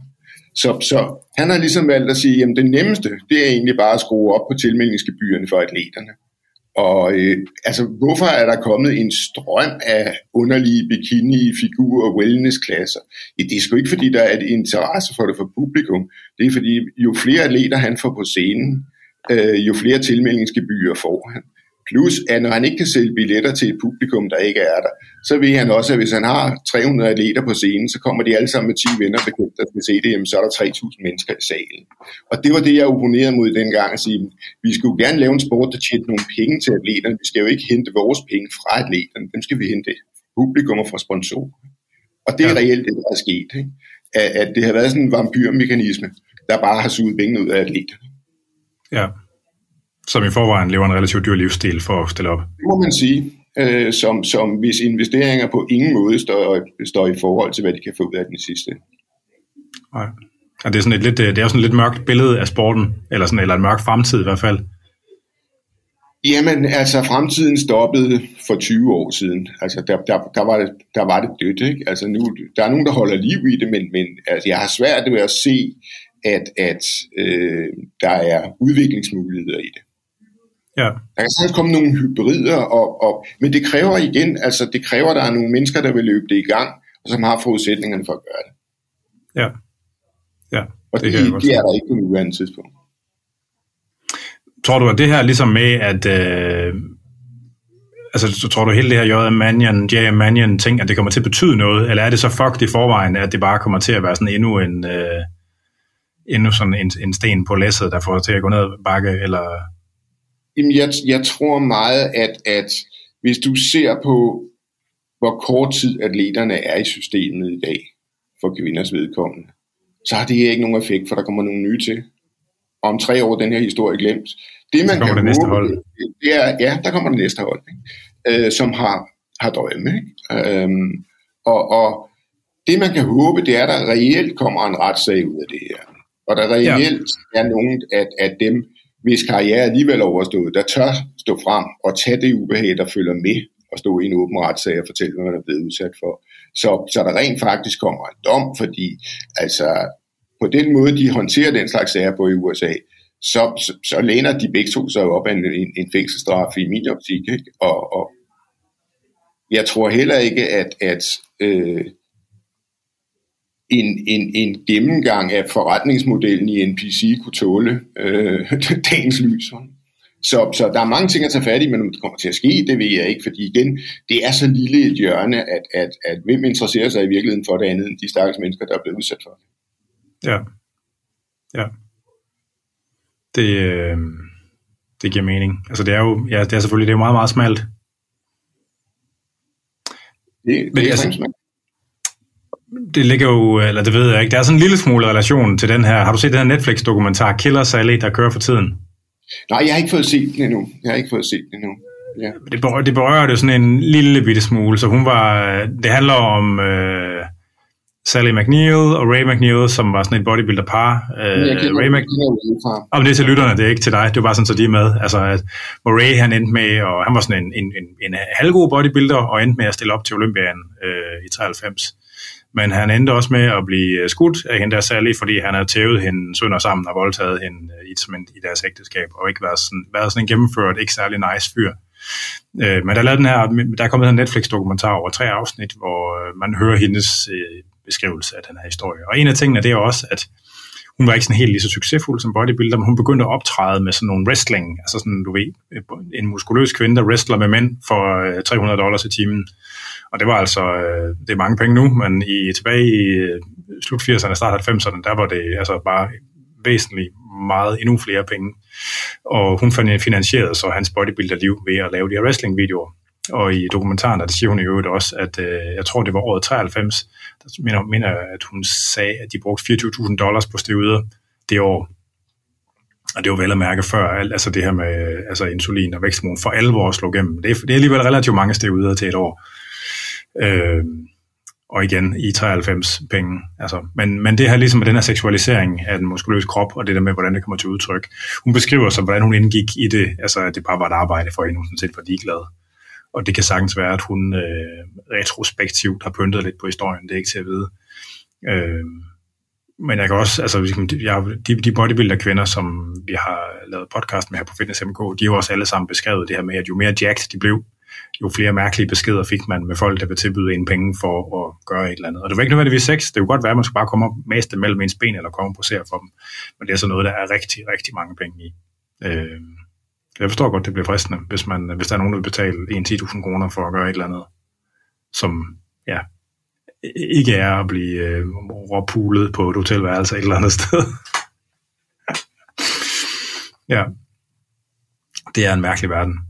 Så, så han har ligesom valgt at sige, at det nemmeste, det er egentlig bare at skrue op på tilmeldingsgebyrerne for atleterne. Og øh, altså, hvorfor er der kommet en strøm af underlige bikini, figur og wellness-klasser? Ja, det er sgu ikke, fordi der er et interesse for det for publikum. Det er fordi, jo flere atleter han får på scenen, øh, jo flere tilmeldingsgebyrer får han. Plus, at når han ikke kan sælge billetter til et publikum, der ikke er der, så ved han også, at hvis han har 300 atleter på scenen, så kommer de alle sammen med 10 venner bekendt, der skal se det, jamen, så er der 3.000 mennesker i salen. Og det var det, jeg opponerede mod dengang at sige, vi skulle gerne lave en sport, der tjener nogle penge til atleterne. Vi skal jo ikke hente vores penge fra atleterne, dem skal vi hente publikum og fra sponsorer. Og det er ja. reelt det, der er sket. Ikke? At, at det har været sådan en vampyrmekanisme, der bare har suget penge ud af atleterne. Ja, som i forvejen lever en relativt dyr livsstil for at stille op. Det må man sige, øh, som, som hvis investeringer på ingen måde står, står i forhold til, hvad de kan få ud af den sidste. Nej. Og det er sådan et lidt, det er sådan et lidt mørkt billede af sporten, eller sådan eller en mørk fremtid i hvert fald. Jamen, altså fremtiden stoppede for 20 år siden. Altså, der, der, der, var, det, der var det dødt, ikke? Altså, nu, der er nogen, der holder liv i det, men, men altså, jeg har svært ved at se, at, at øh, der er udviklingsmuligheder i det. Ja. Der kan sagtens komme nogle hybrider, og, og, men det kræver igen, altså det kræver, at der er nogle mennesker, der vil løbe det i gang, og som har forudsætningerne for at gøre det. Ja. Ja, og det, det, det er der ikke på nuværende tidspunkt. Tror du, at det her ligesom med, at øh, altså, så tror du hele det her J.M. Mannion, J.M. Mannion ting, at det kommer til at betyde noget, eller er det så fucked i forvejen, at det bare kommer til at være sådan endnu en, øh, endnu sådan en, en sten på læsset, der får til at gå ned bakke, eller Jamen, jeg, jeg tror meget, at, at hvis du ser på, hvor kort tid atleterne er i systemet i dag, for kvinders vedkommende, så har det ikke nogen effekt, for der kommer nogle nye til. Og om tre år den her historie glemt. Det, man kan det næste håbe, hold. Det er, ja, der kommer det næste hold, ikke? Øh, som har, har drømme. Ikke? Øhm, og, og det, man kan håbe, det er, at der reelt kommer en retssag ud af det her. Og der reelt ja. er nogen af, af dem, hvis karriere alligevel overstået, der tør stå frem og tage det ubehag, der følger med og stå i en åben retssag og fortælle, hvad man er blevet udsat for. Så, så der rent faktisk kommer en dom, fordi altså, på den måde, de håndterer den slags sager på i USA, så, så, så læner de begge to sig op af en, en, en fængselsstraf i min optik. Ikke? Og, og jeg tror heller ikke, at, at øh, en, en, en gennemgang af forretningsmodellen i NPC kunne tåle øh, *laughs* dagens lys. Så, så der er mange ting at tage fat i, men om det kommer til at ske, det ved jeg ikke, fordi igen, det er så lille et hjørne, at, at, at hvem interesserer sig i virkeligheden for det andet end de stakkels mennesker, der er blevet udsat for det. Ja, ja. Det, øh, det giver mening. Altså det er jo, ja, det er selvfølgelig det er meget, meget smalt. Det, det men, er altså, smalt det ligger jo, eller det ved jeg ikke, der er sådan en lille smule relation til den her. Har du set den her Netflix-dokumentar, Killer Sally, der kører for tiden? Nej, jeg har ikke fået set den endnu. Jeg har ikke fået set den endnu. Ja. Det, berører, det berører det sådan en lille bitte smule, så hun var, det handler om uh, Sally McNeil og Ray McNeil, som var sådan et bodybuilder-par. Uh, Ray McNeil, om det er til lytterne, det er ikke til dig, det er bare sådan, så de er med. Altså, at, hvor Ray han endte med, og han var sådan en, en, en, en halvgod bodybuilder, og endte med at stille op til Olympiaden uh, i 93 men han endte også med at blive øh, skudt af hende der Sally, fordi han havde tævet hende sønder sammen og voldtaget hende øh, i, i deres ægteskab, og ikke været sådan, været sådan en gennemført, ikke særlig nice fyr. Øh, men der, lavede den her, der er kommet en Netflix-dokumentar over tre afsnit, hvor øh, man hører hendes øh, beskrivelse af den her historie. Og en af tingene det er også, at hun var ikke sådan helt lige så succesfuld som bodybuilder, men hun begyndte at optræde med sådan nogle wrestling, altså sådan, du ved, en muskuløs kvinde, der wrestler med mænd for øh, 300 dollars i timen. Og det var altså, øh, det er mange penge nu, men i, tilbage i øh, slut 80'erne, start 90'erne, der var det altså bare væsentligt meget, endnu flere penge. Og hun finansierede så hans bodybuilder-liv ved at lave de her wrestling-videoer. Og i dokumentaren, der siger hun i øvrigt også, at øh, jeg tror, det var året 93, der mener, mener at hun sagde, at de brugte 24.000 dollars på steroider det år. Og det var vel at mærke før, altså det her med øh, altså insulin og væksthormon for alvor slog igennem. Det er, det er alligevel relativt mange steroider til et år. Øh, og igen i 93 penge. Altså, men, men det her ligesom med den her seksualisering af den muskuløse krop, og det der med, hvordan det kommer til udtryk. Hun beskriver så, hvordan hun indgik i det, altså at det bare var et arbejde for hende, hun sådan set var ligeglad. Og det kan sagtens være, at hun øh, retrospektivt har pyntet lidt på historien, det er ikke til at vide. Øh, men jeg kan også, altså jeg, de, de bodybuilder kvinder, som vi har lavet podcast med her på Fitness MK, de har jo også alle sammen beskrevet det her med, at jo mere jacked de blev, jo flere mærkelige beskeder fik man med folk, der vil tilbyde en penge for at gøre et eller andet. Og det var ikke nødvendigvis sex, det kunne godt være, at man skulle bare komme og mase dem mellem ens ben eller komme og posere for dem. Men det er så noget, der er rigtig, rigtig mange penge i. Øh, jeg forstår godt, det bliver fristende, hvis, man, hvis der er nogen, der vil betale 1-10.000 kroner for at gøre et eller andet, som ja, ikke er at blive øh, råpulet på et hotelværelse et eller andet sted. *laughs* ja, det er en mærkelig verden.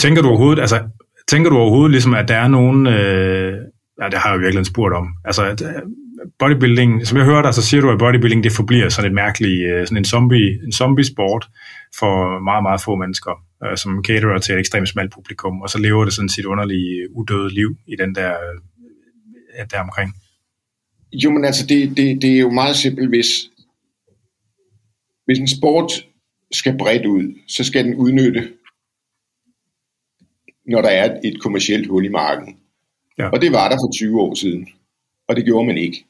Tænker du overhovedet, altså, tænker du overhovedet ligesom, at der er nogen, øh, ja, det har jeg jo virkelig spurgt om, altså, at, øh, bodybuilding, som jeg hører dig, så siger du, at bodybuilding det forbliver sådan et mærkeligt, øh, sådan en zombie, en zombie sport for meget, meget få mennesker, øh, som caterer til et ekstremt smalt publikum, og så lever det sådan sit underlige, udøde liv i den der, øh, der omkring. Jo, men altså, det, det, det er jo meget simpelt, hvis, hvis en sport skal bredt ud, så skal den udnytte, når der er et kommercielt hul i marken. Ja. Og det var der for 20 år siden, og det gjorde man ikke.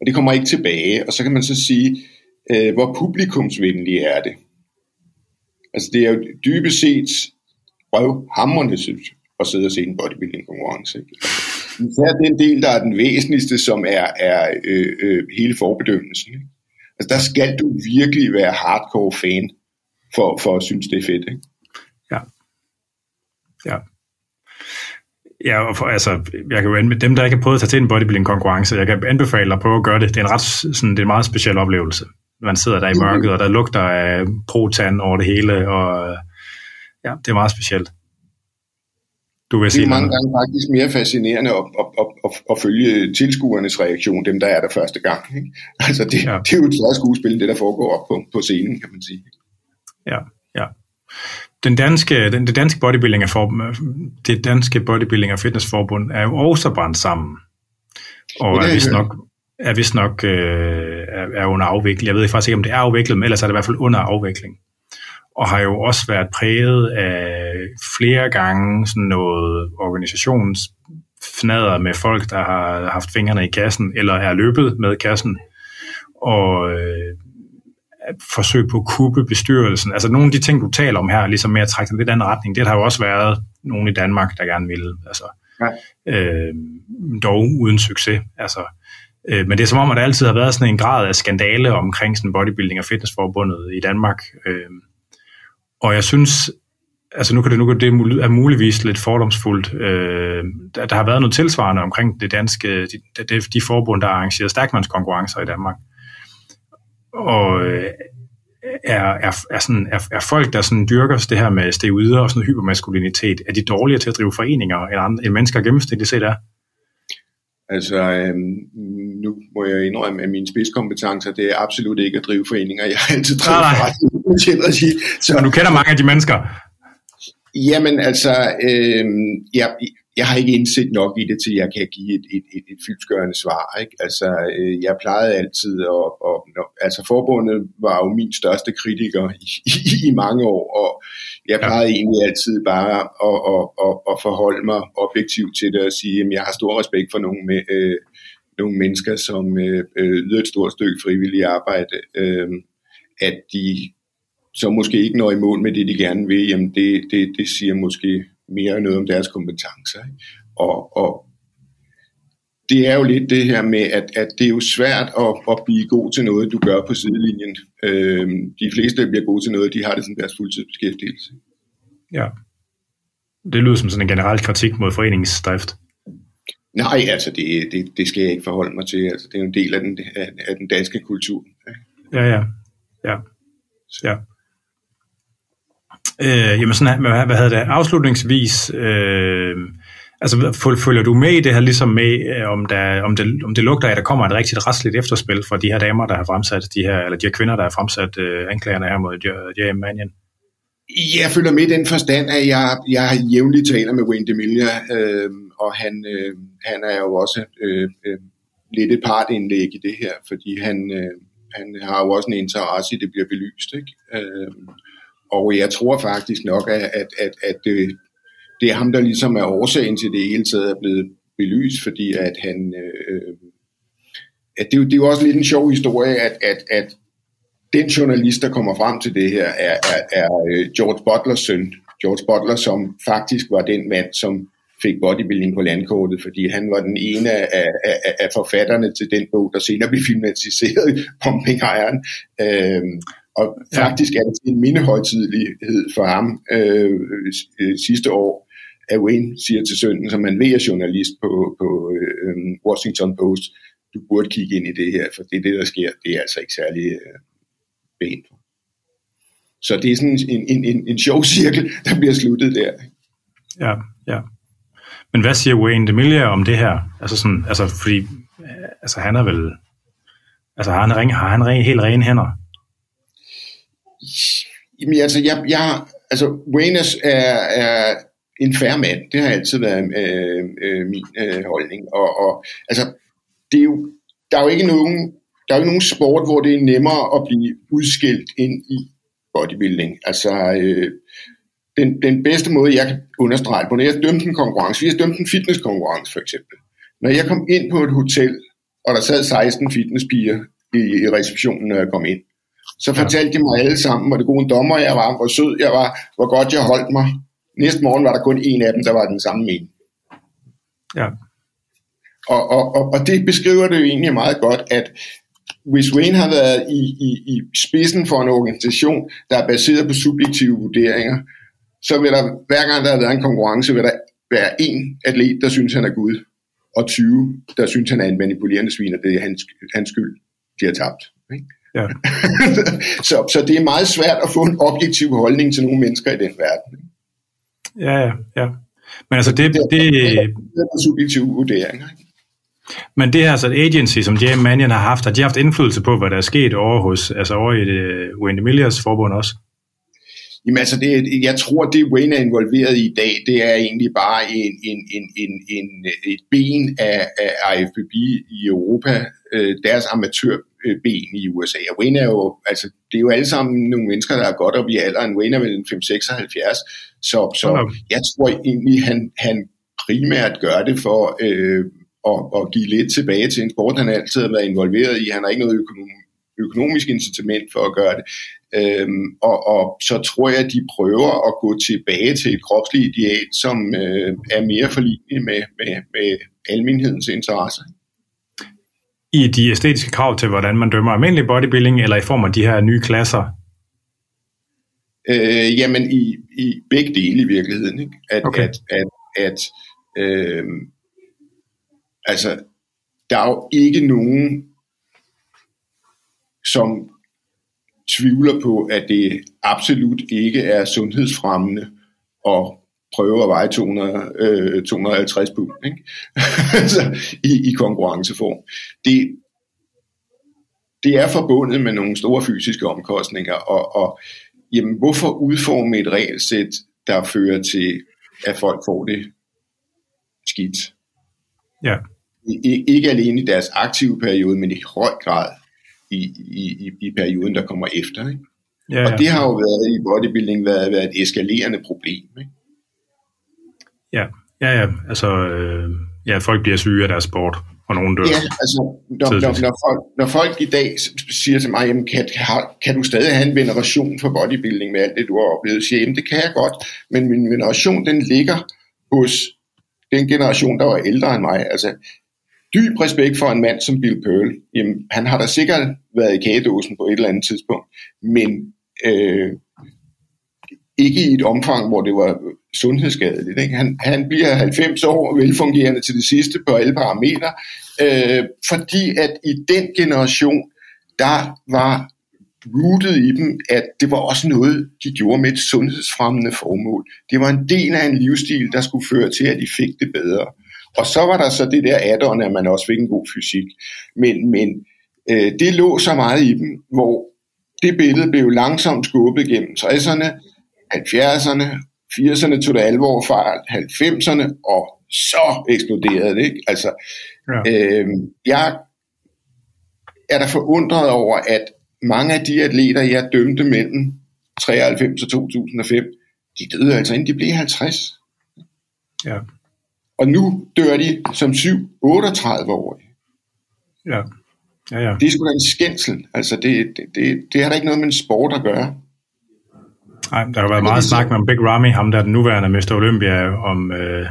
Og det kommer ikke tilbage, og så kan man så sige, øh, hvor publikumsvenlige er det? Altså det er jo dybest set røvhamrende at sidde og se en bodybuilding konkurrence. Især den del, der er den væsentligste, som er, er øh, øh, hele forbedømmelsen. Ikke? Altså der skal du virkelig være hardcore fan for, for at synes, det er fedt. Ikke? Ja. Ja. Og for, altså, jeg kan jo anbe- dem, der ikke har prøvet at tage til en bodybuilding-konkurrence, jeg kan anbefale dig at prøve at gøre det. Det er en ret sådan, det er en meget speciel oplevelse. Man sidder der i mørket, og der lugter af protan over det hele, og ja, det er meget specielt. Du vil det er mange gange faktisk mere fascinerende at, at, at, at, at følge tilskuernes reaktion, dem der er der første gang. Ikke? Altså det, ja. det er jo et større skuespil, det der foregår op på, på scenen, kan man sige. Ja, ja. Den danske, den, det danske bodybuilding er for, det danske bodybuilding og fitnessforbund er jo også brændt sammen. Og er vist nok, er vist nok øh, er, er under afvikling. Jeg ved faktisk ikke, om det er afviklet, men ellers er det i hvert fald under afvikling. Og har jo også været præget af flere gange sådan noget organisationsfnader med folk, der har haft fingrene i kassen, eller er løbet med kassen. Og øh, forsøg på at kuppe bestyrelsen. Altså nogle af de ting, du taler om her, ligesom med at trække den lidt anden retning, det har jo også været nogen i Danmark, der gerne ville. Altså, ja. øh, dog uden succes. Altså, øh, men det er som om, at der altid har været sådan en grad af skandale omkring sådan bodybuilding og fitnessforbundet i Danmark. Øh, og jeg synes, altså nu kan det, nu kan det er muligvis lidt fordomsfuldt. Øh, der, der har været noget tilsvarende omkring det danske, de, de, de forbund, der arrangerer stærkmandskonkurrencer i Danmark og øh, er, er, er, sådan, er, er folk, der sådan dyrker det her med steroider og sådan hypermaskulinitet, er de dårligere til at drive foreninger end, andre, end mennesker gennemsnitligt set er? Altså, øhm, nu må jeg indrømme, at mine spidskompetencer, det er absolut ikke at drive foreninger. Jeg har altid drevet sige. *laughs* Så, du kender mange af de mennesker? Jamen, altså, øhm, jeg, jeg har ikke indsigt nok i det, til jeg kan give et, et, et, et fyldskørende svar. Ikke? Altså, øh, jeg plejede altid, og, og, altså forbundet var jo min største kritiker i, i, i mange år, og jeg plejede ja. egentlig altid bare at, at, at, at forholde mig objektivt til det og sige, at jeg har stor respekt for nogle, med, øh, nogle mennesker, som øh, øh, yder et stort stykke frivillig arbejde, øh, at de så måske ikke når i mål med det, de gerne vil, jamen det, det, det siger måske mere noget om deres kompetencer. Ikke? Og, og det er jo lidt det her med, at, at det er jo svært at, at blive god til noget, du gør på sidelinjen. Øh, de fleste, der bliver gode til noget, de har det som deres fuldtidsbeskæftigelse. Ja. Det lyder som sådan en generel kritik mod foreningsdrift. Nej, altså det, det, det skal jeg ikke forholde mig til. Altså, det er jo en del af den, af, af den danske kultur. Ja, ja. Ja. ja. Øh, jamen sådan, hvad, hvad hedder det, afslutningsvis, øh, altså følger du med i det her ligesom med, øh, om, der, om, det, om det lugter af, at der kommer et rigtigt retsligt efterspil for de her damer, der har fremsat de her, eller de her kvinder, der har fremsat øh, anklagerne her mod J.M. Mannion? Jeg følger med i den forstand, at jeg, jeg jævnligt taler med Wayne DeMilia, øh, og han, øh, han er jo også øh, øh, lidt et partindlæg i det her, fordi han, øh, han har jo også en interesse i, at det bliver belyst. Ikke? Øh, og jeg tror faktisk nok, at, at, at, at det, det er ham, der ligesom er årsagen til det hele taget er blevet belyst, fordi at han... Øh, at det, det er jo også lidt en sjov historie, at, at, at den journalist, der kommer frem til det her, er, er, er øh, George Butlers søn. George Butler, som faktisk var den mand, som fik bodybuilding på landkortet, fordi han var den ene af, af, af forfatterne til den bog, der senere blev filmatiseret, *laughs* Pumping Iron. Øh, og faktisk er det en mindehøjtidlighed for ham øh, øh, sidste år, at Wayne siger til sønnen, som man ved er journalist på, på øh, Washington Post, du burde kigge ind i det her, for det er det, der sker. Det er altså ikke særlig øh, pænt. Så det er sådan en, en, en, en sjov cirkel, der bliver sluttet der. Ja, ja. Men hvad siger Wayne DeMille om det her? Altså, sådan, altså fordi altså, han er vel... Altså, har han, ring, har han ren, helt rene hænder? Jamen, altså, jeg, jeg, altså Wayne er, er en færre mand. Det har altid været øh, øh, min øh, holdning. Og, og altså, det er jo, der er jo ikke nogen, der er jo ikke nogen sport, hvor det er nemmere at blive udskilt ind i bodybuilding. Altså, øh, den, den bedste måde, jeg kan understrege på, når jeg dømte en konkurrence, vi har dømt en fitnesskonkurrence for eksempel. Når jeg kom ind på et hotel, og der sad 16 fitnesspiger i, i receptionen, når jeg kom ind, så fortalte de mig alle sammen, hvor det gode dommer jeg var, hvor sød jeg var, hvor godt jeg holdt mig. Næste morgen var der kun en af dem, der var den samme mening. Ja. Og, og, og, og det beskriver det jo egentlig meget godt, at hvis Wayne har været i, i, i spidsen for en organisation, der er baseret på subjektive vurderinger, så vil der, hver gang der har været en konkurrence, vil der være en atlet, der synes, han er Gud, og 20, der synes, han er en manipulerende svin, og det er hans, hans skyld, de har tabt. Ikke? Ja. *laughs* så, så det er meget svært at få en objektiv holdning til nogle mennesker i den verden. Ja, ja, ja. Men altså det... Det, det, det er subjektive vurderinger. Ikke? men det her altså et agency, som Jam Manion har haft, har de haft indflydelse på, hvad der er sket over hos, altså over i det Wayne Milliers forbund også? Jamen altså, det, jeg tror, det Wayne er involveret i i dag, det er egentlig bare en, en, en, en, en, et ben af, af IFBB i Europa, øh, deres amatørben i USA. Og Wayne er jo, altså, det er jo alle sammen nogle mennesker, der er godt op i alderen. Wayne er vel 5-76, så, så jeg tror egentlig, han, han primært gør det for øh, at, at give lidt tilbage til en sport, han altid har været involveret i. Han har ikke noget økonom, økonomisk incitament for at gøre det. Øhm, og, og så tror jeg, at de prøver at gå tilbage til et kropsligt ideal, som øh, er mere forlignet med, med, med almenhedens interesse. I de æstetiske krav til, hvordan man dømmer almindelig bodybuilding, eller i form af de her nye klasser? Øh, jamen, i, i begge dele i virkeligheden. Ikke? At, Okay. at, at, at øh, altså, der er jo ikke nogen, som tvivler på, at det absolut ikke er sundhedsfremmende at prøve at veje 200, øh, 250 pund ikke? *laughs* altså, i, i konkurrenceform. Det, det er forbundet med nogle store fysiske omkostninger, og, og jamen, hvorfor udforme et regelsæt, der fører til, at folk får det skidt? Ja. I, ikke alene i deres aktive periode, men i høj grad i, i, i perioden, der kommer efter. Ikke? Ja, ja. Og det har jo været i bodybuilding været, været et eskalerende problem. Ikke? Ja, ja, ja. Altså, øh, ja, folk bliver syge af deres sport, og nogen dør. Ja, altså, når, når, når, folk, når folk i dag siger til mig, jamen, kan, kan, du stadig have en veneration for bodybuilding med alt det, du har oplevet? Så siger jamen, det kan jeg godt, men min veneration, den ligger hos den generation, der var ældre end mig. Altså, dyb respekt for en mand som Bill Pearl. Jamen, han har da sikkert været i kagedåsen på et eller andet tidspunkt, men øh, ikke i et omfang, hvor det var sundhedsskadeligt. Ikke? Han, han bliver 90 år velfungerende til det sidste på alle parametre, øh, fordi at i den generation, der var rootet i dem, at det var også noget, de gjorde med et sundhedsfremmende formål. Det var en del af en livsstil, der skulle føre til, at de fik det bedre. Og så var der så det der add at man også fik en god fysik. Men, men øh, det lå så meget i dem, hvor det billede blev langsomt skubbet gennem 60'erne, 70'erne, 80'erne tog det alvor fra 90'erne, og så eksploderede det. Ikke? Altså, Ja. øh, jeg er da forundret over, at mange af de atleter, jeg dømte mellem 93 og 2005, de døde altså inden de blev 50. Ja, Og nu dør de som 7-38-årige. ja, ja, ja. Det er sgu da en skændsel. Altså, det, det, det, det har da ikke noget med en sport at gøre. Nej, der har været meget snak med Big Ramy, ham der er den nuværende Mr. Olympia, om øh,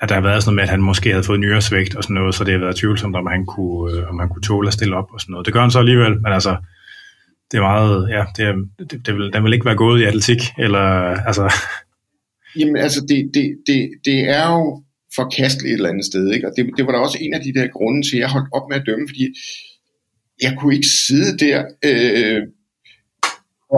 at der har været sådan noget med, at han måske havde fået nyresvægt og sådan noget, så det har været tvivlsomt, om han kunne, øh, om han kunne tåle at stille op og sådan noget. Det gør han så alligevel, men altså, det er meget, ja, det, er, det, det, vil, den vil ikke være gået i atletik, eller, altså... Jamen, altså, det, det, det, det er jo forkasteligt et eller andet sted, ikke? Og det, det var da også en af de der grunde til, at jeg holdt op med at dømme, fordi jeg kunne ikke sidde der øh,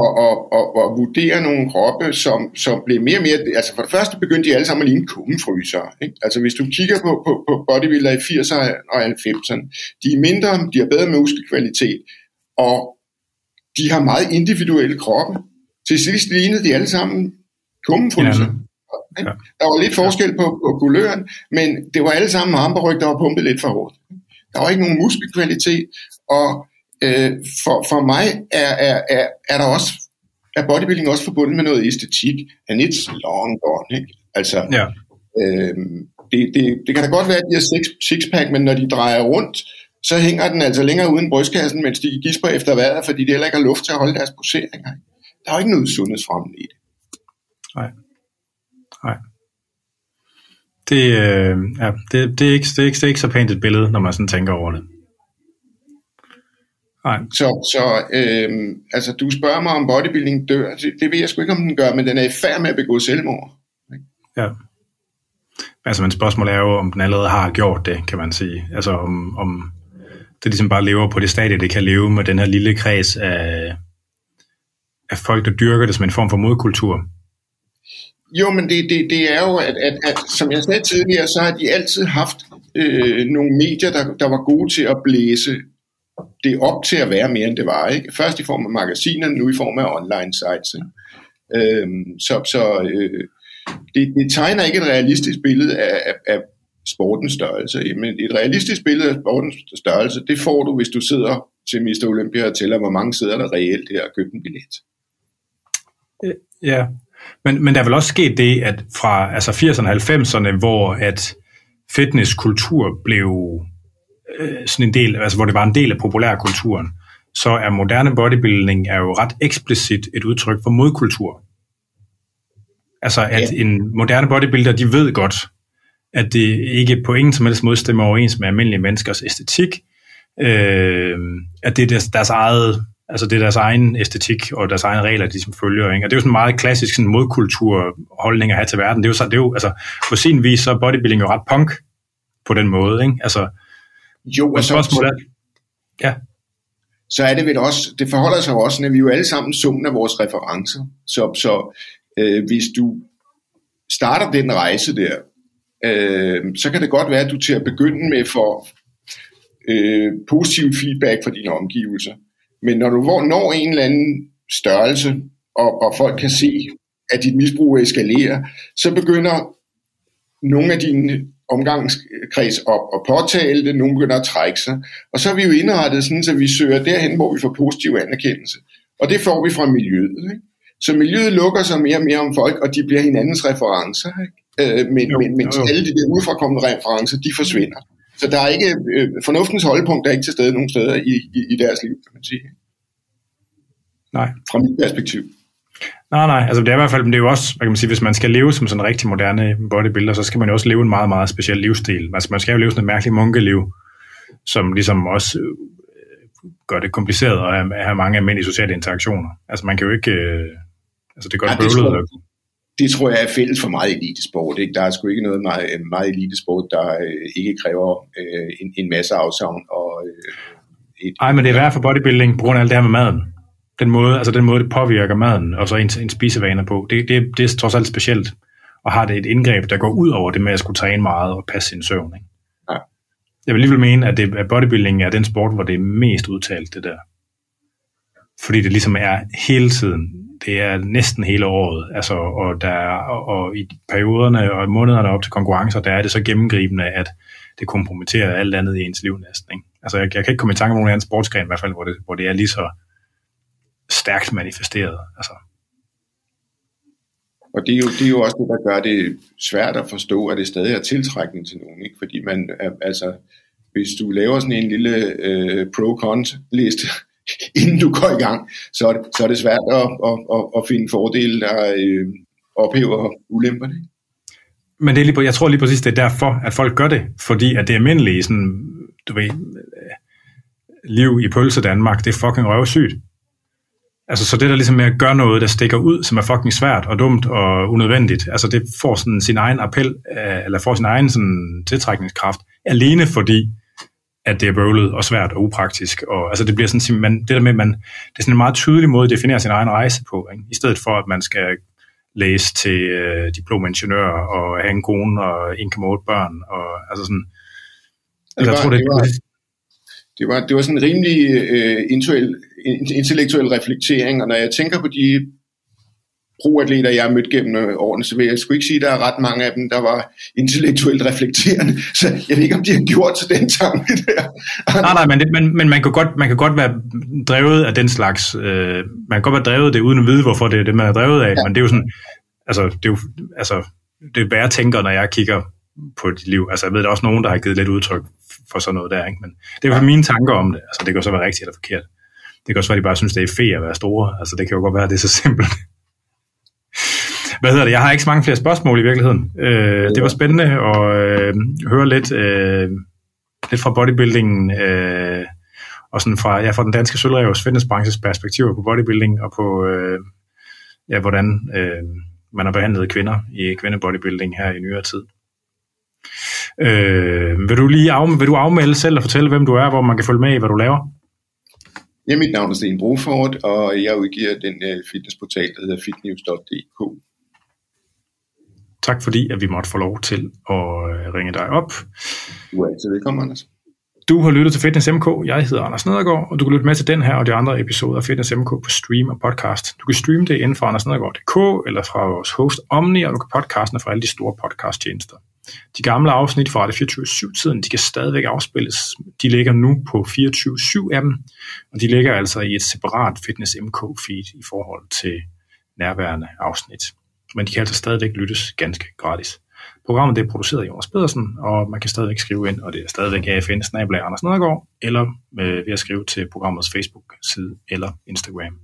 og, og, og, og vurdere nogle kroppe, som, som blev mere og mere... Altså for det første begyndte de alle sammen at ligne kummefryser. Ikke? Altså hvis du kigger på, på, på bodybuilder i 80'erne og 90'erne, de er mindre, de har bedre muskelkvalitet, og de har meget individuelle kroppe. Til sidst lignede de alle sammen kummefryser. Ja. Ja. Der var lidt forskel på, på kuløren, men det var alle sammen armberyg, der var pumpet lidt for hårdt. Der var ikke nogen muskelkvalitet, og øh, for, for mig er, er, er, er der også er bodybuilding også forbundet med noget æstetik, and it's long gone, ikke? Altså, ja. øh, det, det, det kan da godt være, at de har six, six-pack, men når de drejer rundt, så hænger den altså længere uden brystkassen, mens de gisper efter vejret, fordi de heller ikke har luft til at holde deres poseringer. Der er jo ikke noget sundhedsfremmende i det. Nej. Nej. Det, øh, ja, det, det, er ikke, det, er ikke, det er ikke så pænt et billede, når man sådan tænker over det. Nej. Så, så øh, altså, du spørger mig, om bodybuilding dør. Det, det ved jeg sgu ikke, om den gør, men den er i færd med at begå selvmord. Ja. Altså, men spørgsmålet er jo, om den allerede har gjort det, kan man sige. Altså, om, om det ligesom bare lever på det stadie, det kan leve med den her lille kreds af, af folk, der dyrker det som en form for modkultur. Jo, men det, det, det er jo, at, at, at som jeg sagde tidligere, så har de altid haft øh, nogle medier, der, der var gode til at blæse det op til at være mere, end det var. Ikke? Først i form af magasiner, nu i form af online sites. Ikke? Øhm, så så øh, det, det tegner ikke et realistisk billede af, af, af sportens størrelse. Men et realistisk billede af sportens størrelse, det får du, hvis du sidder til Mr. Olympia og tæller, hvor mange sidder der reelt her og køber en billet. Ja, men, men der er vel også sket det, at fra altså 80'erne og 90'erne, hvor at fitnesskultur blev øh, sådan en del, altså hvor det var en del af populærkulturen, så er moderne bodybuilding er jo ret eksplicit et udtryk for modkultur. Altså at ja. en moderne bodybuilder, de ved godt, at det ikke på ingen som helst måde stemmer overens med almindelige menneskers æstetik, øh, at det er deres, deres eget Altså det er deres egen æstetik og deres egne regler, de som følger. Ikke? Og det er jo sådan en meget klassisk sådan modkulturholdning at have til verden. Det er jo, så, det er jo altså, på sin vis, så er bodybuilding jo ret punk på den måde. Ikke? Altså, jo, og så, så, ja. så er det vel også, det forholder sig jo også, at vi jo alle sammen summen af vores referencer. Så, så øh, hvis du starter den rejse der, øh, så kan det godt være, at du til at begynde med får øh, positiv feedback fra dine omgivelser. Men når du når en eller anden størrelse, og, og folk kan se, at dit misbrug eskalerer, så begynder nogle af dine omgangskreds op og påtale det, nogle begynder at trække sig. Og så er vi jo indrettet sådan, så vi søger derhen, hvor vi får positiv anerkendelse. Og det får vi fra miljøet. Ikke? Så miljøet lukker sig mere og mere om folk, og de bliver hinandens referencer. Ikke? Øh, men, jo, men, mens jo. alle de der udefrakommende referencer, de forsvinder. Så der er ikke, øh, fornuftens holdpunkt er ikke til stede nogen steder i, i, i deres liv, kan man sige. Nej. Fra mit perspektiv. Nej, nej, altså det er i hvert fald, men det er jo også, hvad kan man sige, hvis man skal leve som sådan en rigtig moderne bodybuilder, så skal man jo også leve en meget, meget speciel livsstil. Altså man skal jo leve sådan et mærkeligt munkeliv, som ligesom også øh, gør det kompliceret at have, mange almindelige sociale interaktioner. Altså man kan jo ikke, øh, altså det er godt ja, bøvlet. Det tror jeg er fælles for meget elitesport. Ikke? Der er sgu ikke noget meget, meget elitesport, der øh, ikke kræver øh, en, en masse afsavn. Og, øh, et, Ej, men det er værd for bodybuilding på grund af alt det her med maden den måde, altså den måde, det påvirker maden, og så en, en spisevaner på, det, det, det er trods alt specielt. Og har det et indgreb, der går ud over det med at skulle træne meget og passe sin søvn. Ikke? Ja. Jeg vil alligevel mene, at, det, at bodybuilding er den sport, hvor det er mest udtalt, det der. Fordi det ligesom er hele tiden. Det er næsten hele året. Altså, og, der og, og i perioderne og månederne op til konkurrencer, der er det så gennemgribende, at det kompromitterer alt andet i ens liv næsten. Ikke? Altså, jeg, jeg kan ikke komme i tanke om nogen anden sportsgren, i hvert fald, hvor det, hvor det er lige så stærkt manifesteret. Altså. Og det er, jo, det er jo også det, der gør det svært at forstå, at det stadig er tiltrækning til nogen. Ikke? Fordi man, altså, hvis du laver sådan en lille øh, pro-cont-liste *laughs* inden du går i gang, så er det, så er det svært at, at, at, at finde fordele, der øh, ophæver ulemperne. Men det er lige, jeg tror lige præcis, det er derfor, at folk gør det, fordi at det almindelige sådan, du ved, øh, liv i pølse Danmark, det er fucking røvsygt. Altså, så det der ligesom med at gøre noget, der stikker ud, som er fucking svært og dumt og unødvendigt, altså det får sådan sin egen appel, øh, eller får sin egen sådan tiltrækningskraft, alene fordi, at det er bøvlet og svært og upraktisk. Og, altså det bliver sådan, man, det der med, man, det er sådan en meget tydelig måde at definere sin egen rejse på, ikke? i stedet for at man skal læse til øh, diplomingeniør og have en kone og 1,8 børn. Og, altså sådan, altså, det var, jeg tror, det, det, var, det, var, det var sådan en rimelig øh, intellektuel reflektering, og når jeg tænker på de proatleter, jeg har mødt gennem øh, årene, så vil jeg sgu ikke sige, at der er ret mange af dem, der var intellektuelt reflekterende. *laughs* Så jeg ved ikke, om de har gjort til den tanke *laughs* der. nej, nej, men, det, men, men man, kan godt, man kan godt være drevet af den slags. Øh, man kan godt være drevet det, uden at vide, hvorfor det er det, man er drevet af. Ja. Men det er jo sådan, altså, det er jo, altså, det er hvad jeg tænker, når jeg kigger på dit liv. Altså, jeg ved, der er også nogen, der har givet lidt udtryk for sådan noget der, ikke? men det er jo ja. mine tanker om det. Altså, det kan jo så være rigtigt eller forkert. Det kan også være, at de bare synes, det er fedt at være store. Altså, det kan jo godt være, at det er så simpelt. Hvad hedder det? Jeg har ikke så mange flere spørgsmål i virkeligheden. Øh, det var spændende at øh, høre lidt, øh, lidt fra bodybuildingen, øh, og sådan fra, ja, fra den danske sølvrevs fitnessbranches perspektiver på bodybuilding, og på, øh, ja, hvordan øh, man har behandlet kvinder i kvindebodybuilding her i nyere tid. Øh, vil, du lige af, vil du afmelde selv og fortælle, hvem du er, hvor man kan følge med i, hvad du laver? Ja, mit navn er Sten Brofort, og jeg udgiver den uh, fitnessportal, der hedder fitnews.dk. Tak fordi, at vi måtte få lov til at øh, ringe dig op. Du er altid velkommen, Anders. Du har lyttet til Fitness MK. Jeg hedder Anders Nedergaard, og du kan lytte med til den her og de andre episoder af Fitness MK på stream og podcast. Du kan streame det inden for andersnedergaard.dk eller fra vores host Omni, og du kan podcasten fra alle de store podcasttjenester. De gamle afsnit fra det 24-7-tiden, de kan stadigvæk afspilles. De ligger nu på 24-7-appen, og de ligger altså i et separat Fitness MK-feed i forhold til nærværende afsnit. Men de kan altså stadigvæk lyttes ganske gratis. Programmet det er produceret af Jonas Pedersen, og man kan stadigvæk skrive ind, og det er stadigvæk afn Anders Nedergaard, eller øh, ved at skrive til programmets Facebook-side eller Instagram.